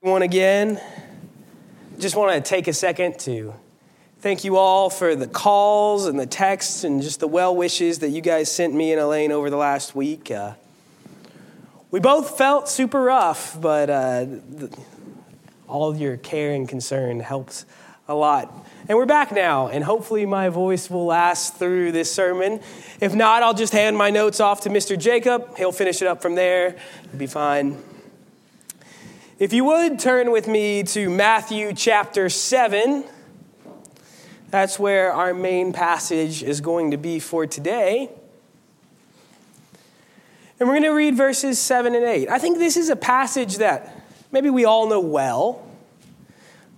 One again. Just want to take a second to thank you all for the calls and the texts and just the well wishes that you guys sent me and Elaine over the last week. Uh, we both felt super rough, but uh, the, all your care and concern helps a lot. And we're back now, and hopefully my voice will last through this sermon. If not, I'll just hand my notes off to Mr. Jacob. He'll finish it up from there. It'll be fine. If you would turn with me to Matthew chapter 7, that's where our main passage is going to be for today. And we're going to read verses 7 and 8. I think this is a passage that maybe we all know well,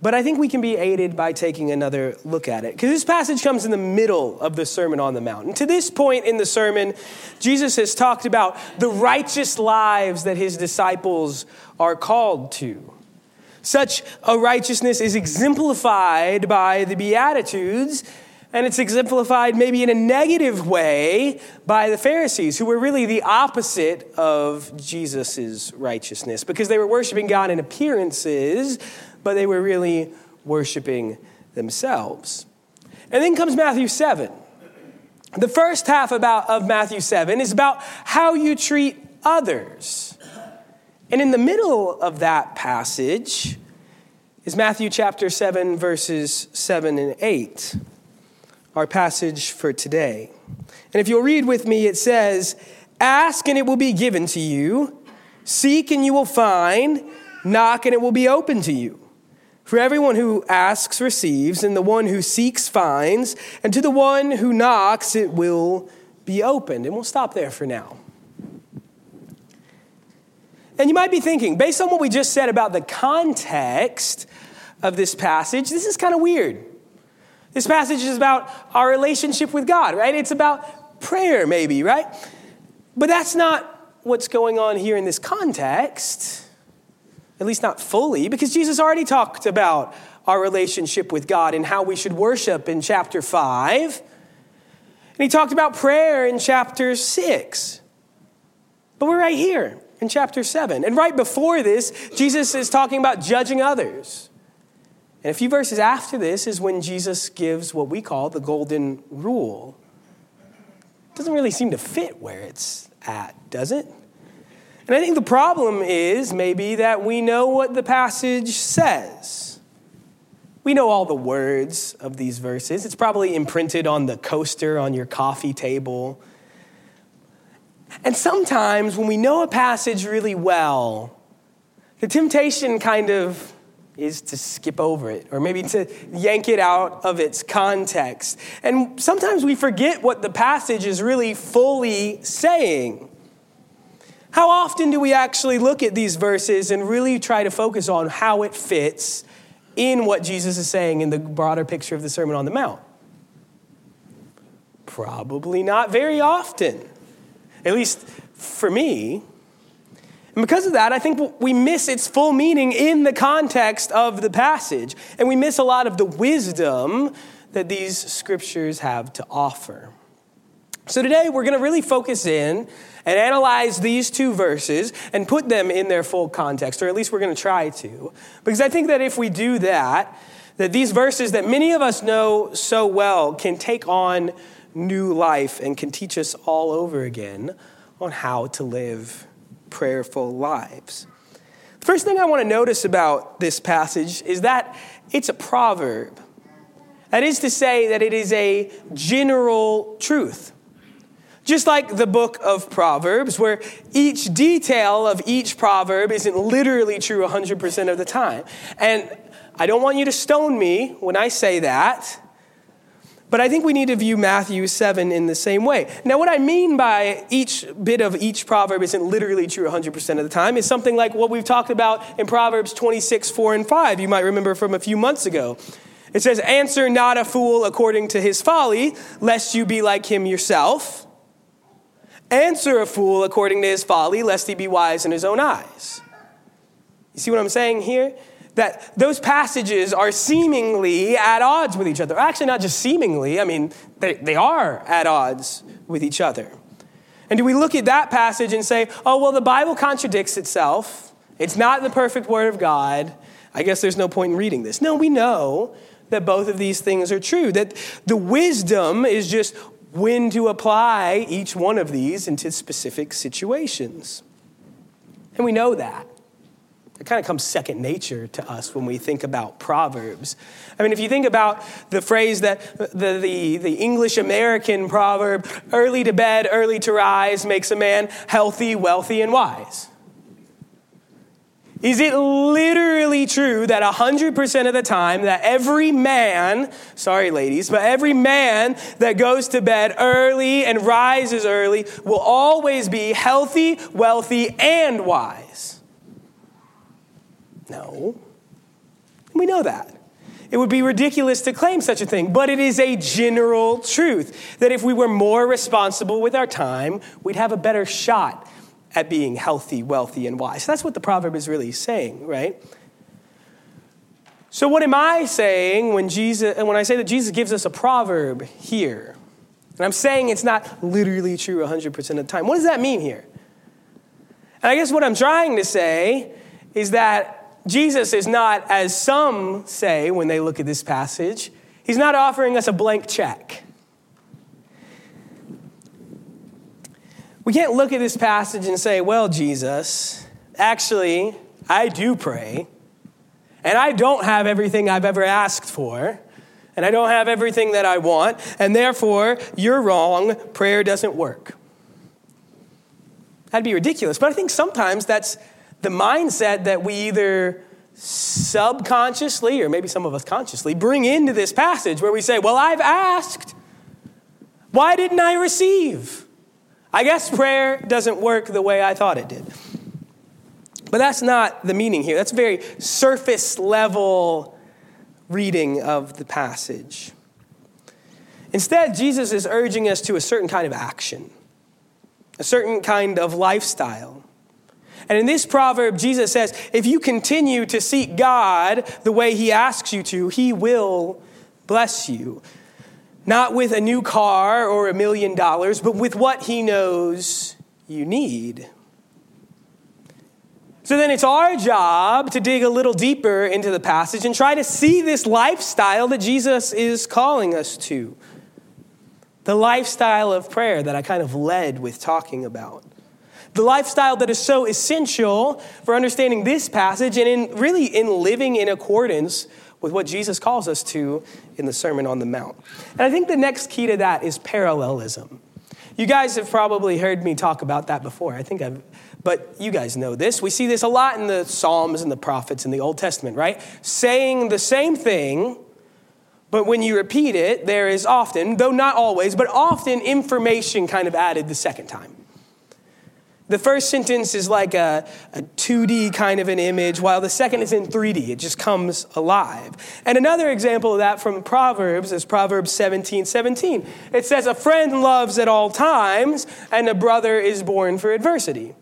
but I think we can be aided by taking another look at it. Because this passage comes in the middle of the Sermon on the Mount. And to this point in the sermon, Jesus has talked about the righteous lives that his disciples are called to. Such a righteousness is exemplified by the Beatitudes, and it's exemplified maybe in a negative way by the Pharisees, who were really the opposite of Jesus' righteousness because they were worshiping God in appearances but they were really worshiping themselves. And then comes Matthew 7. The first half about, of Matthew 7 is about how you treat others. And in the middle of that passage is Matthew chapter 7, verses 7 and 8, our passage for today. And if you'll read with me, it says, Ask and it will be given to you, seek and you will find, knock and it will be open to you. For everyone who asks receives, and the one who seeks finds, and to the one who knocks it will be opened. And we'll stop there for now. And you might be thinking, based on what we just said about the context of this passage, this is kind of weird. This passage is about our relationship with God, right? It's about prayer, maybe, right? But that's not what's going on here in this context at least not fully, because Jesus already talked about our relationship with God and how we should worship in chapter 5. And he talked about prayer in chapter 6. But we're right here in chapter 7. And right before this, Jesus is talking about judging others. And a few verses after this is when Jesus gives what we call the golden rule. It doesn't really seem to fit where it's at, does it? And I think the problem is maybe that we know what the passage says. We know all the words of these verses. It's probably imprinted on the coaster on your coffee table. And sometimes when we know a passage really well, the temptation kind of is to skip over it or maybe to yank it out of its context. And sometimes we forget what the passage is really fully saying. How often do we actually look at these verses and really try to focus on how it fits in what Jesus is saying in the broader picture of the Sermon on the Mount? Probably not very often, at least for me. And because of that, I think we miss its full meaning in the context of the passage, and we miss a lot of the wisdom that these scriptures have to offer. So today, we're going to really focus in and analyze these two verses and put them in their full context, or at least we're going to try to. Because I think that if we do that, that these verses that many of us know so well can take on new life and can teach us all over again on how to live prayerful lives. The first thing I want to notice about this passage is that it's a proverb. That is to say, that it is a general truth. Just like the book of Proverbs, where each detail of each proverb isn't literally true 100% of the time. And I don't want you to stone me when I say that, but I think we need to view Matthew 7 in the same way. Now, what I mean by each bit of each proverb isn't literally true 100% of the time is something like what we've talked about in Proverbs 26, 4, and 5. You might remember from a few months ago. It says, Answer not a fool according to his folly, lest you be like him yourself. Answer a fool according to his folly, lest he be wise in his own eyes. You see what I'm saying here? That those passages are seemingly at odds with each other. Actually, not just seemingly, I mean, they, they are at odds with each other. And do we look at that passage and say, oh, well, the Bible contradicts itself It's not the perfect word of God. I guess there's no point in reading this. No, we know that both of these things are true, that the wisdom is just when to apply each one of these into specific situations. And we know that. It kind of comes second nature to us when we think about Proverbs. I mean, if you think about the phrase that the, the, the English American proverb, early to bed, early to rise, makes a man healthy, wealthy, and wise. Is it literally true that 100% of the time that every man, sorry ladies, but every man that goes to bed early and rises early will always be healthy, wealthy, and wise? No. We know that. It would be ridiculous to claim such a thing, but it is a general truth that if we were more responsible with our time, we'd have a better shot at being healthy, wealthy, and wise. That's what the proverb is really saying, right? So, what am I saying when, Jesus, when I say that Jesus gives us a proverb here? And I'm saying it's not literally true 100% of the time. What does that mean here? And I guess what I'm trying to say is that Jesus is not, as some say when they look at this passage, he's not offering us a blank check. We can't look at this passage and say, well, Jesus, actually, I do pray, and I don't have everything I've ever asked for, and I don't have everything that I want, and therefore, you're wrong, prayer doesn't work. That'd be ridiculous, but I think sometimes that's the mindset that we either subconsciously, or maybe some of us consciously, bring into this passage where we say, Well, I've asked. Why didn't I receive? I guess prayer doesn't work the way I thought it did. But that's not the meaning here. That's a very surface level reading of the passage. Instead, Jesus is urging us to a certain kind of action, a certain kind of lifestyle. And in this proverb, Jesus says, if you continue to seek God the way He asks you to, He will bless you. Not with a new car or a million dollars, but with what He knows you need. So then it's our job to dig a little deeper into the passage and try to see this lifestyle that Jesus is calling us to. The lifestyle of prayer that I kind of led with talking about. The lifestyle that is so essential for understanding this passage and in really in living in accordance with what Jesus calls us to in the Sermon on the Mount. And I think the next key to that is parallelism. You guys have probably heard me talk about that before. I think I've, but you guys know this. We see this a lot in the Psalms and the prophets in the Old Testament, right? Saying the same thing, but when you repeat it, there is often, though not always, but often information kind of added the second time. The first sentence is like a, a 2D kind of an image, while the second is in 3D. It just comes alive. And another example of that from Proverbs is Proverbs 17 17. It says, A friend loves at all times, and a brother is born for adversity.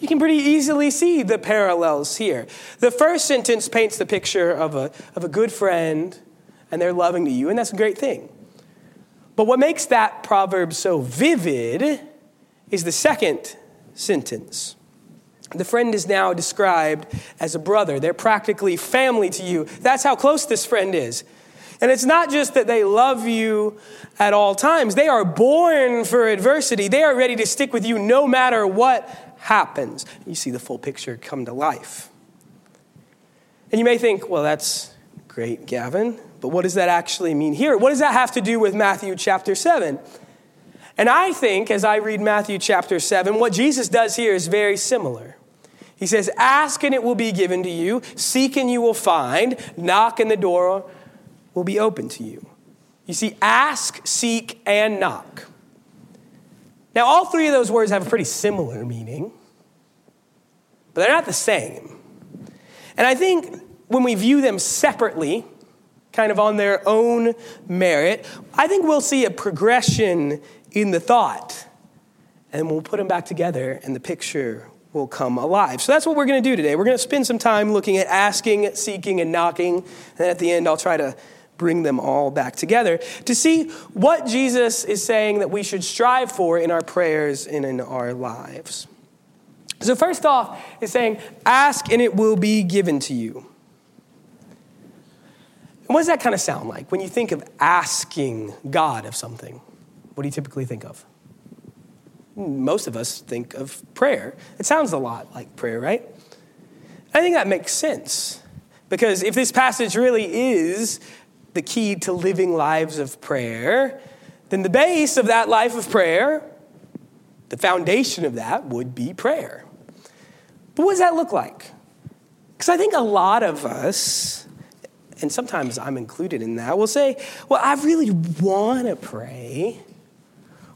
You can pretty easily see the parallels here. The first sentence paints the picture of a, of a good friend, and they're loving to you, and that's a great thing. But what makes that proverb so vivid is the second sentence. The friend is now described as a brother. They're practically family to you. That's how close this friend is. And it's not just that they love you at all times, they are born for adversity. They are ready to stick with you no matter what happens. You see the full picture come to life. And you may think, well, that's great, Gavin, but what does that actually mean here? What does that have to do with Matthew chapter 7? And I think, as I read Matthew chapter 7, what Jesus does here is very similar. He says, Ask and it will be given to you, seek and you will find, knock and the door will be open to you. You see, ask, seek, and knock. Now, all three of those words have a pretty similar meaning, but they're not the same. And I think when we view them separately, kind of on their own merit, I think we'll see a progression in the thought. And we'll put them back together, and the picture will come alive. So that's what we're going to do today. We're going to spend some time looking at asking, seeking, and knocking. And then at the end, I'll try to bring them all back together to see what Jesus is saying that we should strive for in our prayers and in our lives. So, first off, it's saying, ask and it will be given to you. What does that kind of sound like when you think of asking God of something? What do you typically think of? Most of us think of prayer. It sounds a lot like prayer, right? I think that makes sense because if this passage really is the key to living lives of prayer, then the base of that life of prayer, the foundation of that would be prayer. But what does that look like? Because I think a lot of us, and sometimes I'm included in that, will say, Well, I really want to pray.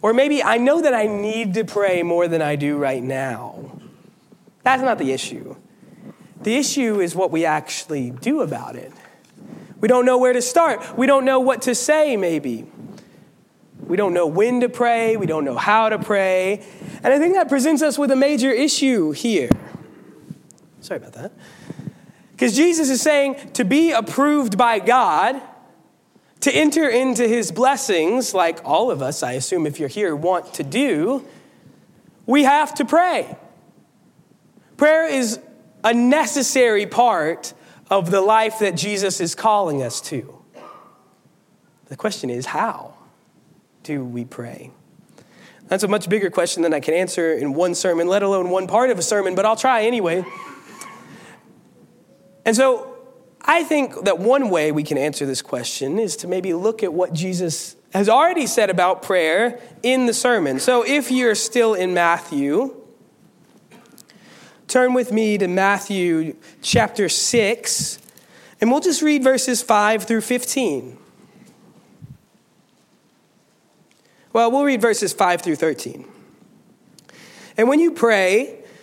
Or maybe I know that I need to pray more than I do right now. That's not the issue. The issue is what we actually do about it. We don't know where to start. We don't know what to say, maybe. We don't know when to pray. We don't know how to pray. And I think that presents us with a major issue here. Sorry about that. Because Jesus is saying to be approved by God, to enter into his blessings, like all of us, I assume, if you're here, want to do, we have to pray. Prayer is a necessary part of the life that Jesus is calling us to. The question is, how do we pray? That's a much bigger question than I can answer in one sermon, let alone one part of a sermon, but I'll try anyway. And so I think that one way we can answer this question is to maybe look at what Jesus has already said about prayer in the sermon. So if you're still in Matthew, turn with me to Matthew chapter 6, and we'll just read verses 5 through 15. Well, we'll read verses 5 through 13. And when you pray,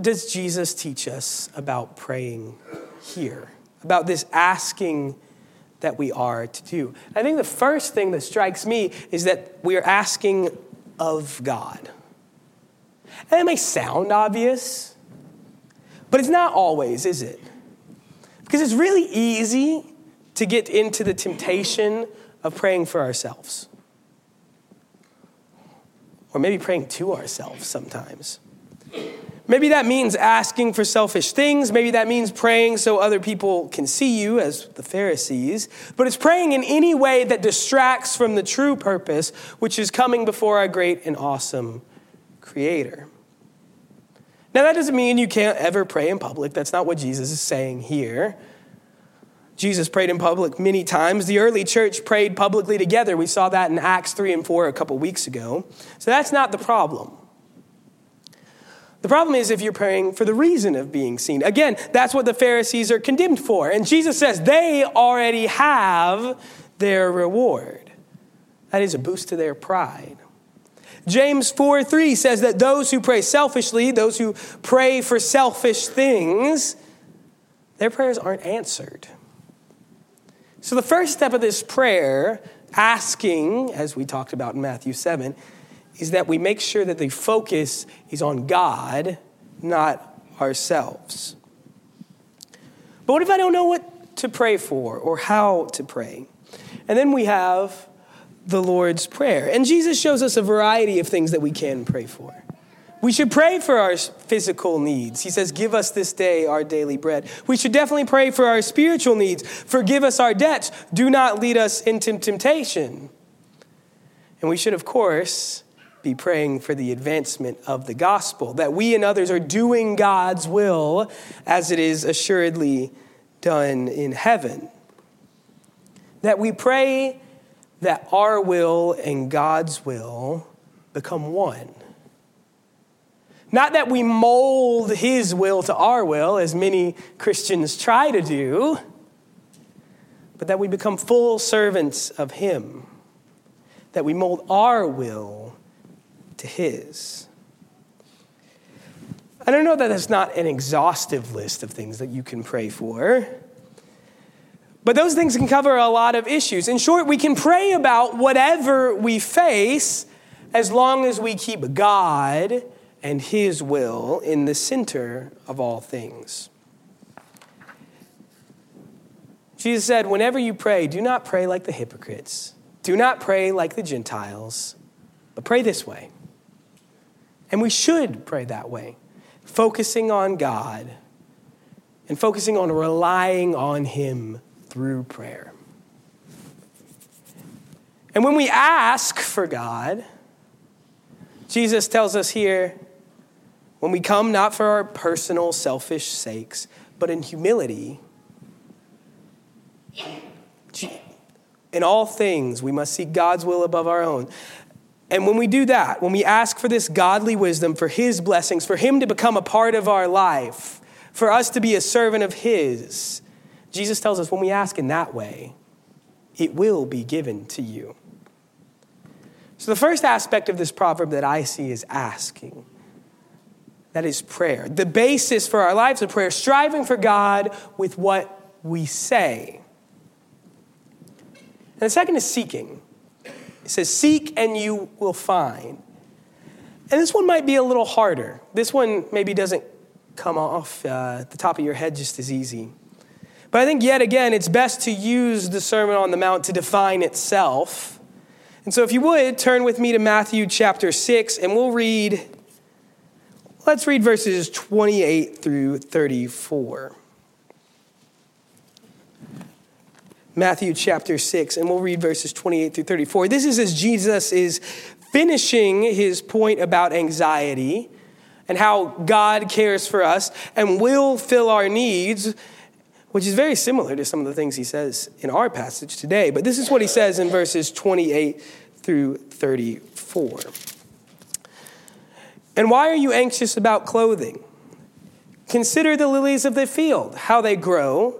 does Jesus teach us about praying here? About this asking that we are to do? I think the first thing that strikes me is that we are asking of God. And it may sound obvious, but it's not always, is it? Because it's really easy to get into the temptation of praying for ourselves. Or maybe praying to ourselves sometimes. Maybe that means asking for selfish things. Maybe that means praying so other people can see you, as the Pharisees. But it's praying in any way that distracts from the true purpose, which is coming before our great and awesome Creator. Now, that doesn't mean you can't ever pray in public. That's not what Jesus is saying here. Jesus prayed in public many times. The early church prayed publicly together. We saw that in Acts 3 and 4 a couple weeks ago. So that's not the problem. The problem is if you're praying for the reason of being seen. Again, that's what the Pharisees are condemned for. And Jesus says they already have their reward. That is a boost to their pride. James 4 3 says that those who pray selfishly, those who pray for selfish things, their prayers aren't answered. So the first step of this prayer, asking, as we talked about in Matthew 7, is that we make sure that the focus is on God, not ourselves. But what if I don't know what to pray for or how to pray? And then we have the Lord's Prayer. And Jesus shows us a variety of things that we can pray for. We should pray for our physical needs. He says, Give us this day our daily bread. We should definitely pray for our spiritual needs. Forgive us our debts. Do not lead us into temptation. And we should, of course, be praying for the advancement of the gospel, that we and others are doing God's will as it is assuredly done in heaven. That we pray that our will and God's will become one. Not that we mold His will to our will, as many Christians try to do, but that we become full servants of Him. That we mold our will to His. I don't know that that's not an exhaustive list of things that you can pray for. But those things can cover a lot of issues. In short, we can pray about whatever we face as long as we keep God and His will in the center of all things. Jesus said, Whenever you pray, do not pray like the hypocrites, do not pray like the Gentiles, but pray this way. And we should pray that way, focusing on God and focusing on relying on Him through prayer. And when we ask for God, Jesus tells us here when we come not for our personal, selfish sakes, but in humility, in all things, we must seek God's will above our own. And when we do that, when we ask for this godly wisdom, for His blessings, for Him to become a part of our life, for us to be a servant of His, Jesus tells us when we ask in that way, it will be given to you. So, the first aspect of this proverb that I see is asking. That is prayer. The basis for our lives of prayer, striving for God with what we say. And the second is seeking. It says, Seek and you will find. And this one might be a little harder. This one maybe doesn't come off uh, the top of your head just as easy. But I think, yet again, it's best to use the Sermon on the Mount to define itself. And so, if you would, turn with me to Matthew chapter 6, and we'll read, let's read verses 28 through 34. Matthew chapter 6, and we'll read verses 28 through 34. This is as Jesus is finishing his point about anxiety and how God cares for us and will fill our needs which is very similar to some of the things he says in our passage today. But this is what he says in verses 28 through 34. And why are you anxious about clothing? Consider the lilies of the field, how they grow,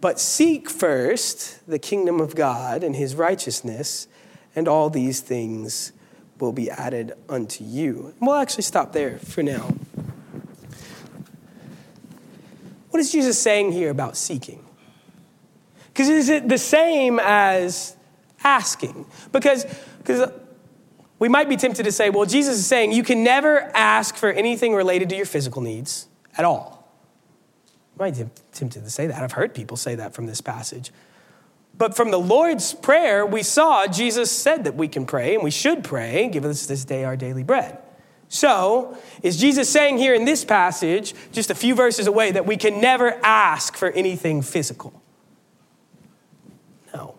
But seek first the kingdom of God and his righteousness, and all these things will be added unto you. we'll actually stop there for now. What is Jesus saying here about seeking? Because is it the same as asking? Because, because we might be tempted to say, well, Jesus is saying you can never ask for anything related to your physical needs at all. Might be tempted to say that. I've heard people say that from this passage. But from the Lord's Prayer, we saw Jesus said that we can pray and we should pray, give us this day our daily bread. So, is Jesus saying here in this passage, just a few verses away, that we can never ask for anything physical? No.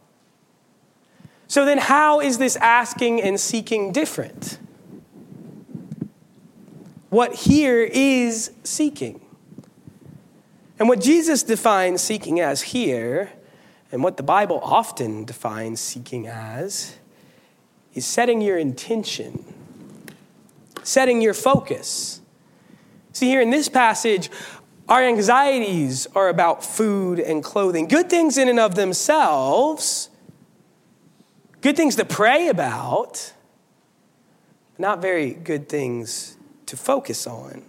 So, then how is this asking and seeking different? What here is seeking. And what Jesus defines seeking as here, and what the Bible often defines seeking as, is setting your intention setting your focus. See, here in this passage, our anxieties are about food and clothing. Good things in and of themselves, good things to pray about, not very good things to focus on.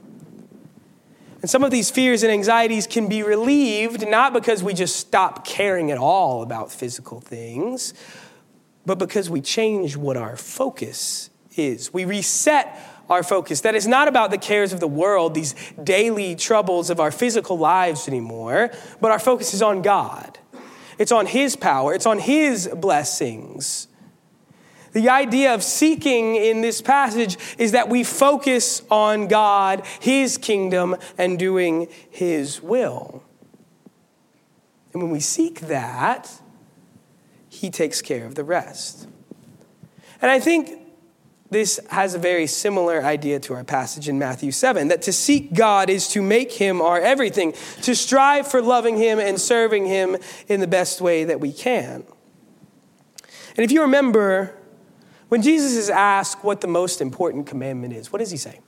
And some of these fears and anxieties can be relieved not because we just stop caring at all about physical things, but because we change what our focus is. We reset our focus, that is not about the cares of the world, these daily troubles of our physical lives anymore, but our focus is on God. It's on His power, it's on His blessings. The idea of seeking in this passage is that we focus on God, His kingdom, and doing His will. And when we seek that, He takes care of the rest. And I think this has a very similar idea to our passage in Matthew 7 that to seek God is to make him our everything, to strive for loving him and serving him in the best way that we can. And if you remember, when Jesus is asked what the most important commandment is, what does he say?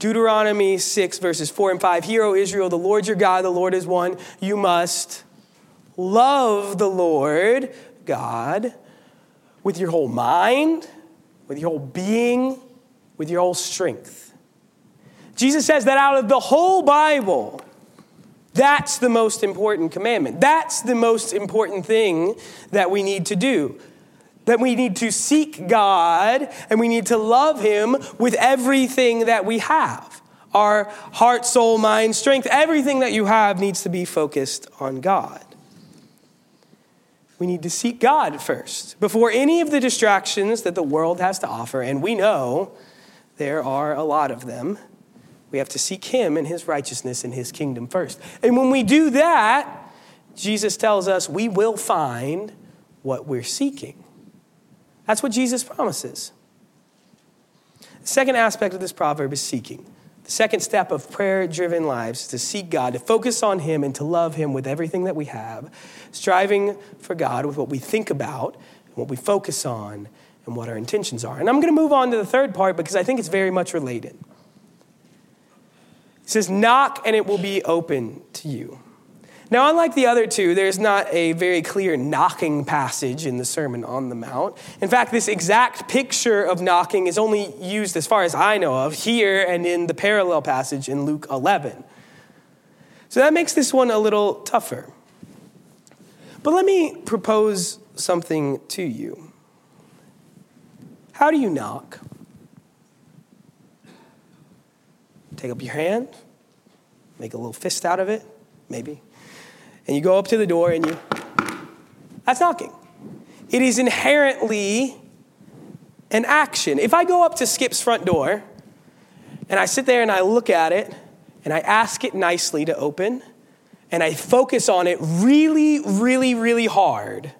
Deuteronomy 6, verses 4 and 5 Hear, O Israel, the Lord your God, the Lord is one. You must love the Lord God with your whole mind with your whole being, with your whole strength. Jesus says that out of the whole Bible, that's the most important commandment. That's the most important thing that we need to do. That we need to seek God and we need to love Him with everything that we have. Our heart, soul, mind, strength, everything that you have needs to be focused on God we need to seek God first before any of the distractions that the world has to offer. And we know there are a lot of them. We have to seek Him and His righteousness and His kingdom first. And when we do that, Jesus tells us we will find what we're seeking. That's what Jesus promises. The second aspect of this proverb is seeking. The second step of prayer driven lives is to seek God, to focus on Him, and to love Him with everything that we have, striving for God with what we think about, what we focus on, and what our intentions are. And I'm going to move on to the third part because I think it's very much related. It says, Knock and it will be open to you. Now, unlike the other two, there's not a very clear knocking passage in the Sermon on the Mount. In fact, this exact picture of knocking is only used, as far as I know of, here and in the parallel passage in Luke 11. So that makes this one a little tougher. But let me propose something to you. How do you knock? Take up your hand, make a little fist out of it, maybe and you go up to the door and you, that's knocking. It is inherently an action. If I go up to Skip's front door and I sit there and I look at it and I ask it nicely to open and I focus on it really, really, really hard,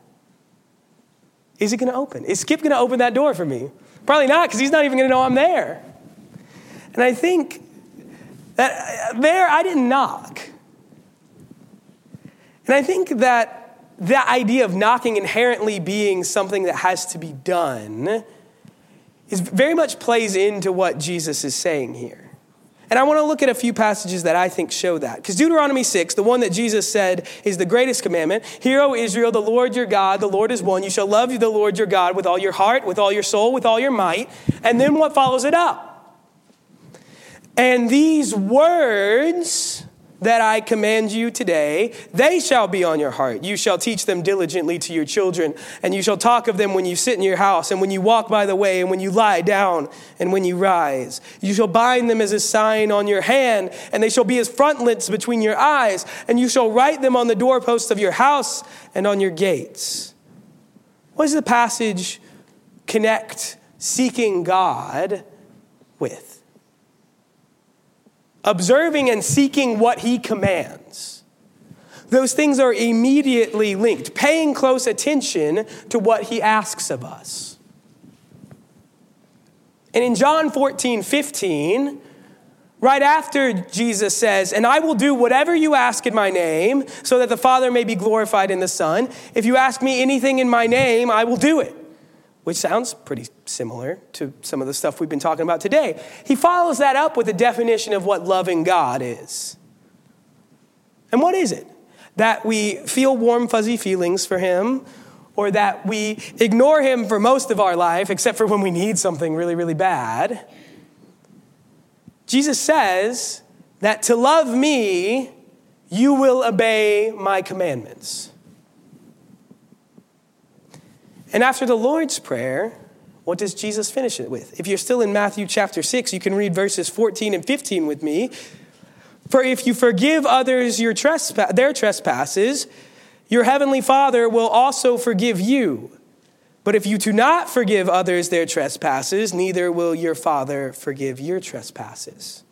is it going to open? Is Skip going to open that door for me? Probably not, because he's not even going to know I'm there. And I think that uh, there I didn't knock. And I think that the idea of knocking inherently being something that has to be done is very much plays into what Jesus is saying here. And I want to look at a few passages that I think show that. Because Deuteronomy 6, the one that Jesus said is the greatest commandment Hear, O Israel, the Lord your God, the Lord is one. You shall love the Lord your God with all your heart, with all your soul, with all your might. And then what follows it up? And these words that I command you today, they shall be on your heart. You shall teach them diligently to your children, and you shall talk of them when you sit in your house, and when you walk by the way, and when you lie down, and when you rise. You shall bind them as a sign on your hand, and they shall be as frontlets between your eyes, and you shall write them on the doorposts of your house and on your gates. What does the passage connect seeking God with? Observing and seeking what he commands. Those things are immediately linked, paying close attention to what he asks of us. And in John 14, 15, right after Jesus says, And I will do whatever you ask in my name, so that the Father may be glorified in the Son. If you ask me anything in my name, I will do it which sounds pretty similar to some of the stuff we've been talking about today. He follows that up with a definition of what loving God is. And what is it? That we feel warm, fuzzy feelings for Him, or that we ignore Him for most of our life, except for when we need something really, really bad. Jesus says that to love me, you will obey my commandments. And after the Lord's Prayer, What does Jesus finish it with? If you're still in Matthew chapter 6, you can read verses 14 and 15 with me. For if you forgive others your their trespasses, your heavenly Father will also forgive you. But if you do not forgive others their trespasses, neither will your Father forgive your trespasses.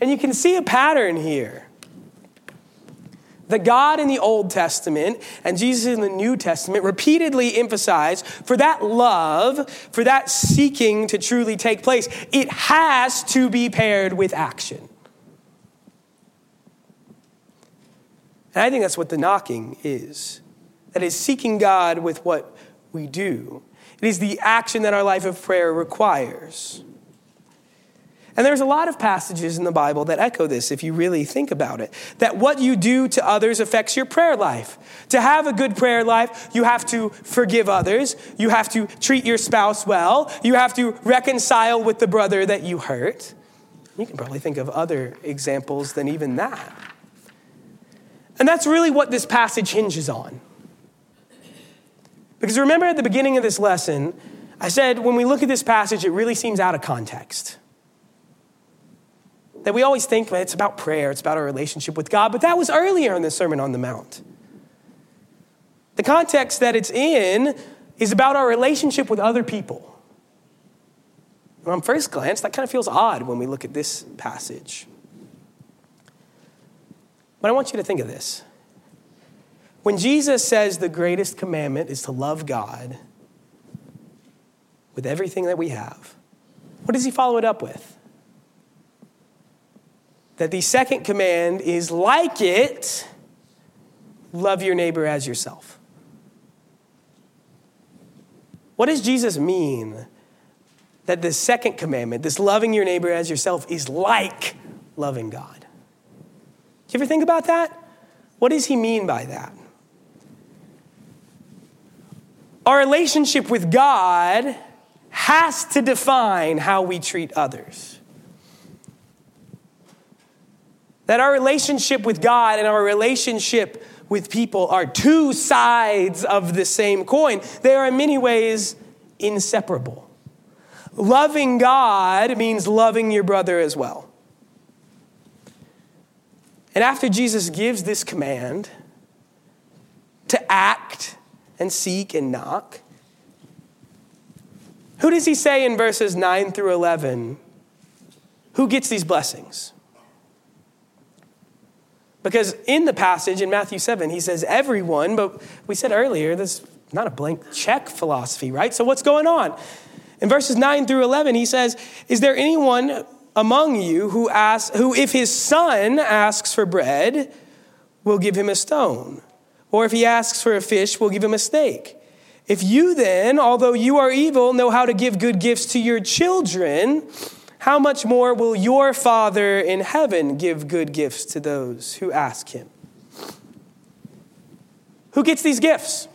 And you can see a pattern here. That God in the Old Testament and Jesus in the New Testament repeatedly emphasize for that love, for that seeking to truly take place, it has to be paired with action. And I think that's what the knocking is that is seeking God with what we do. It is the action that our life of prayer requires. And there's a lot of passages in the Bible that echo this if you really think about it. That what you do to others affects your prayer life. To have a good prayer life, you have to forgive others, you have to treat your spouse well, you have to reconcile with the brother that you hurt. You can probably think of other examples than even that. And that's really what this passage hinges on. Because remember at the beginning of this lesson, I said when we look at this passage, it really seems out of context. That we always think well, it's about prayer, it's about our relationship with God, but that was earlier in the Sermon on the Mount. The context that it's in is about our relationship with other people. And on first glance, that kind of feels odd when we look at this passage. But I want you to think of this. When Jesus says the greatest commandment is to love God with everything that we have, what does he follow it up with? That the second command is like it love your neighbor as yourself. What does Jesus mean that the second commandment, this loving your neighbor as yourself, is like loving God? Do you ever think about that? What does he mean by that? Our relationship with God has to define how we treat others. That our relationship with God and our relationship with people are two sides of the same coin. They are in many ways inseparable. Loving God means loving your brother as well. And after Jesus gives this command to act and seek and knock. Who does he say in verses 9 through 11? Who gets these blessings? Because in the passage in Matthew 7, he says everyone, but we said earlier, this is not a blank check philosophy, right? So what's going on? In verses 9 through 11, he says, Is there anyone among you who asks, who if his son asks for bread, will give him a stone? Or if he asks for a fish, we'll give him a snake. If you then, although you are evil, know how to give good gifts to your children, how much more will your Father in heaven give good gifts to those who ask him? Who gets these gifts?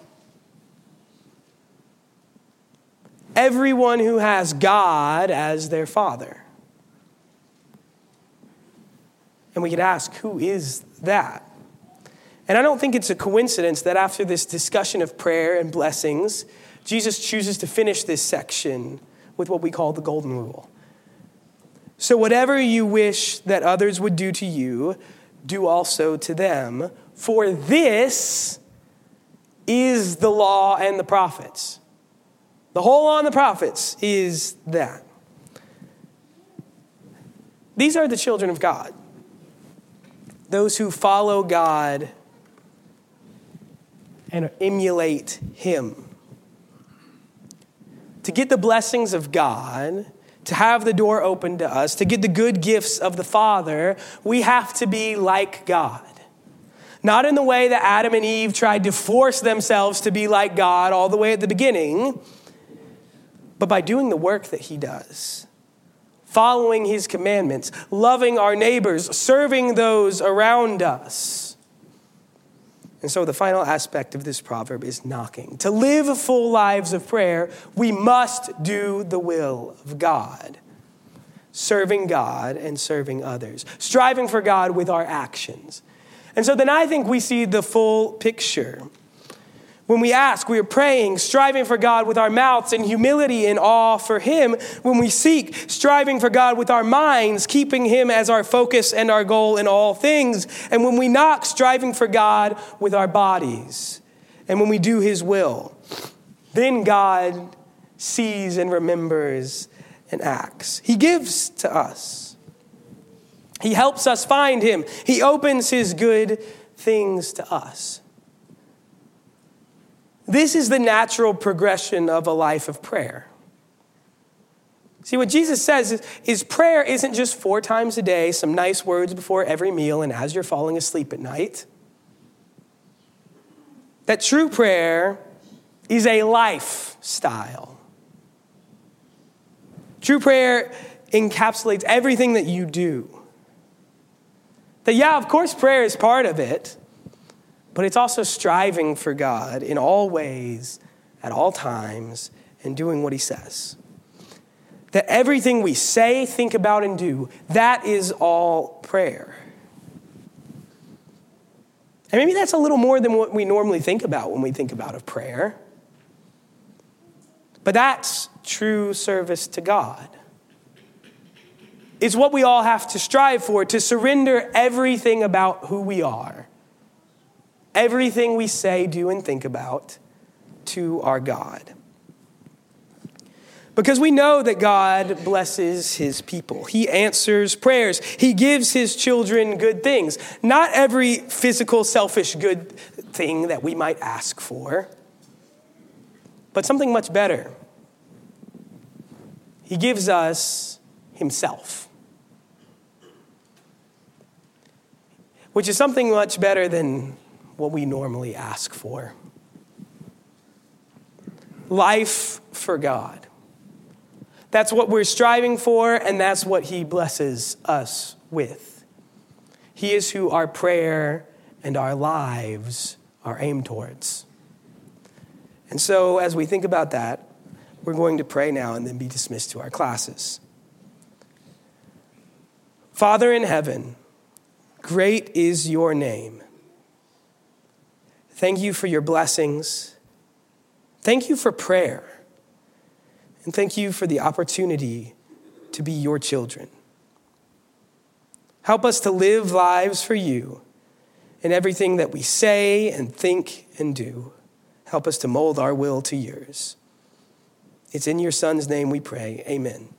Everyone who has God as their Father. And we could ask, who is that? And I don't think it's a coincidence that after this discussion of prayer and blessings, Jesus chooses to finish this section with what we call the golden rule. So, whatever you wish that others would do to you, do also to them, for this is the law and the prophets. The whole law and the prophets is that. These are the children of God, those who follow God and emulate Him. To get the blessings of God, to have the door open to us, to get the good gifts of the Father, we have to be like God. Not in the way that Adam and Eve tried to force themselves to be like God all the way at the beginning, but by doing the work that He does following his commandments, loving our neighbors, serving those around us. And so the final aspect of this proverb is knocking. To live full lives of prayer, we must do the will of God, serving God and serving others, striving for God with our actions. And so then I think we see the full picture. When we ask, we are praying, striving for God with our mouths in humility and awe for Him. When we seek, striving for God with our minds, keeping Him as our focus and our goal in all things. And when we knock, striving for God with our bodies. And when we do His will, then God sees and remembers and acts. He gives to us. He helps us find Him. He opens His good things to us. This is the natural progression of a life of prayer. See, what Jesus says is, is, prayer isn't just four times a day, some nice words before every meal and as you're falling asleep at night. That true prayer is a lifestyle. True prayer encapsulates everything that you do. That, yeah, of course, prayer is part of it, but it's also striving for God in all ways, at all times, and doing what He says. That everything we say, think about, and do, that is all prayer. And maybe that's a little more than what we normally think about when we think about a prayer. But that's true service to God. It's what we all have to strive for to surrender everything about who we are everything we say, do, and think about to our God. Because we know that God blesses his people. He answers prayers. He gives his children good things. Not every physical, selfish good thing that we might ask for, but something much better. He gives us himself, which is something much better than what we normally ask for. Life for God. That's what we're striving for, and that's what He blesses us with. He is who our prayer and our lives are aimed towards. And so, as we think about that, we're going to pray now and then be dismissed to our classes. Father in heaven, great is your name. Thank you for your blessings. Thank you for prayer. And thank you for the opportunity to be your children. Help us to live lives for you in everything that we say and think and do. Help us to mold our will to yours. It's in your Son's name we pray. Amen.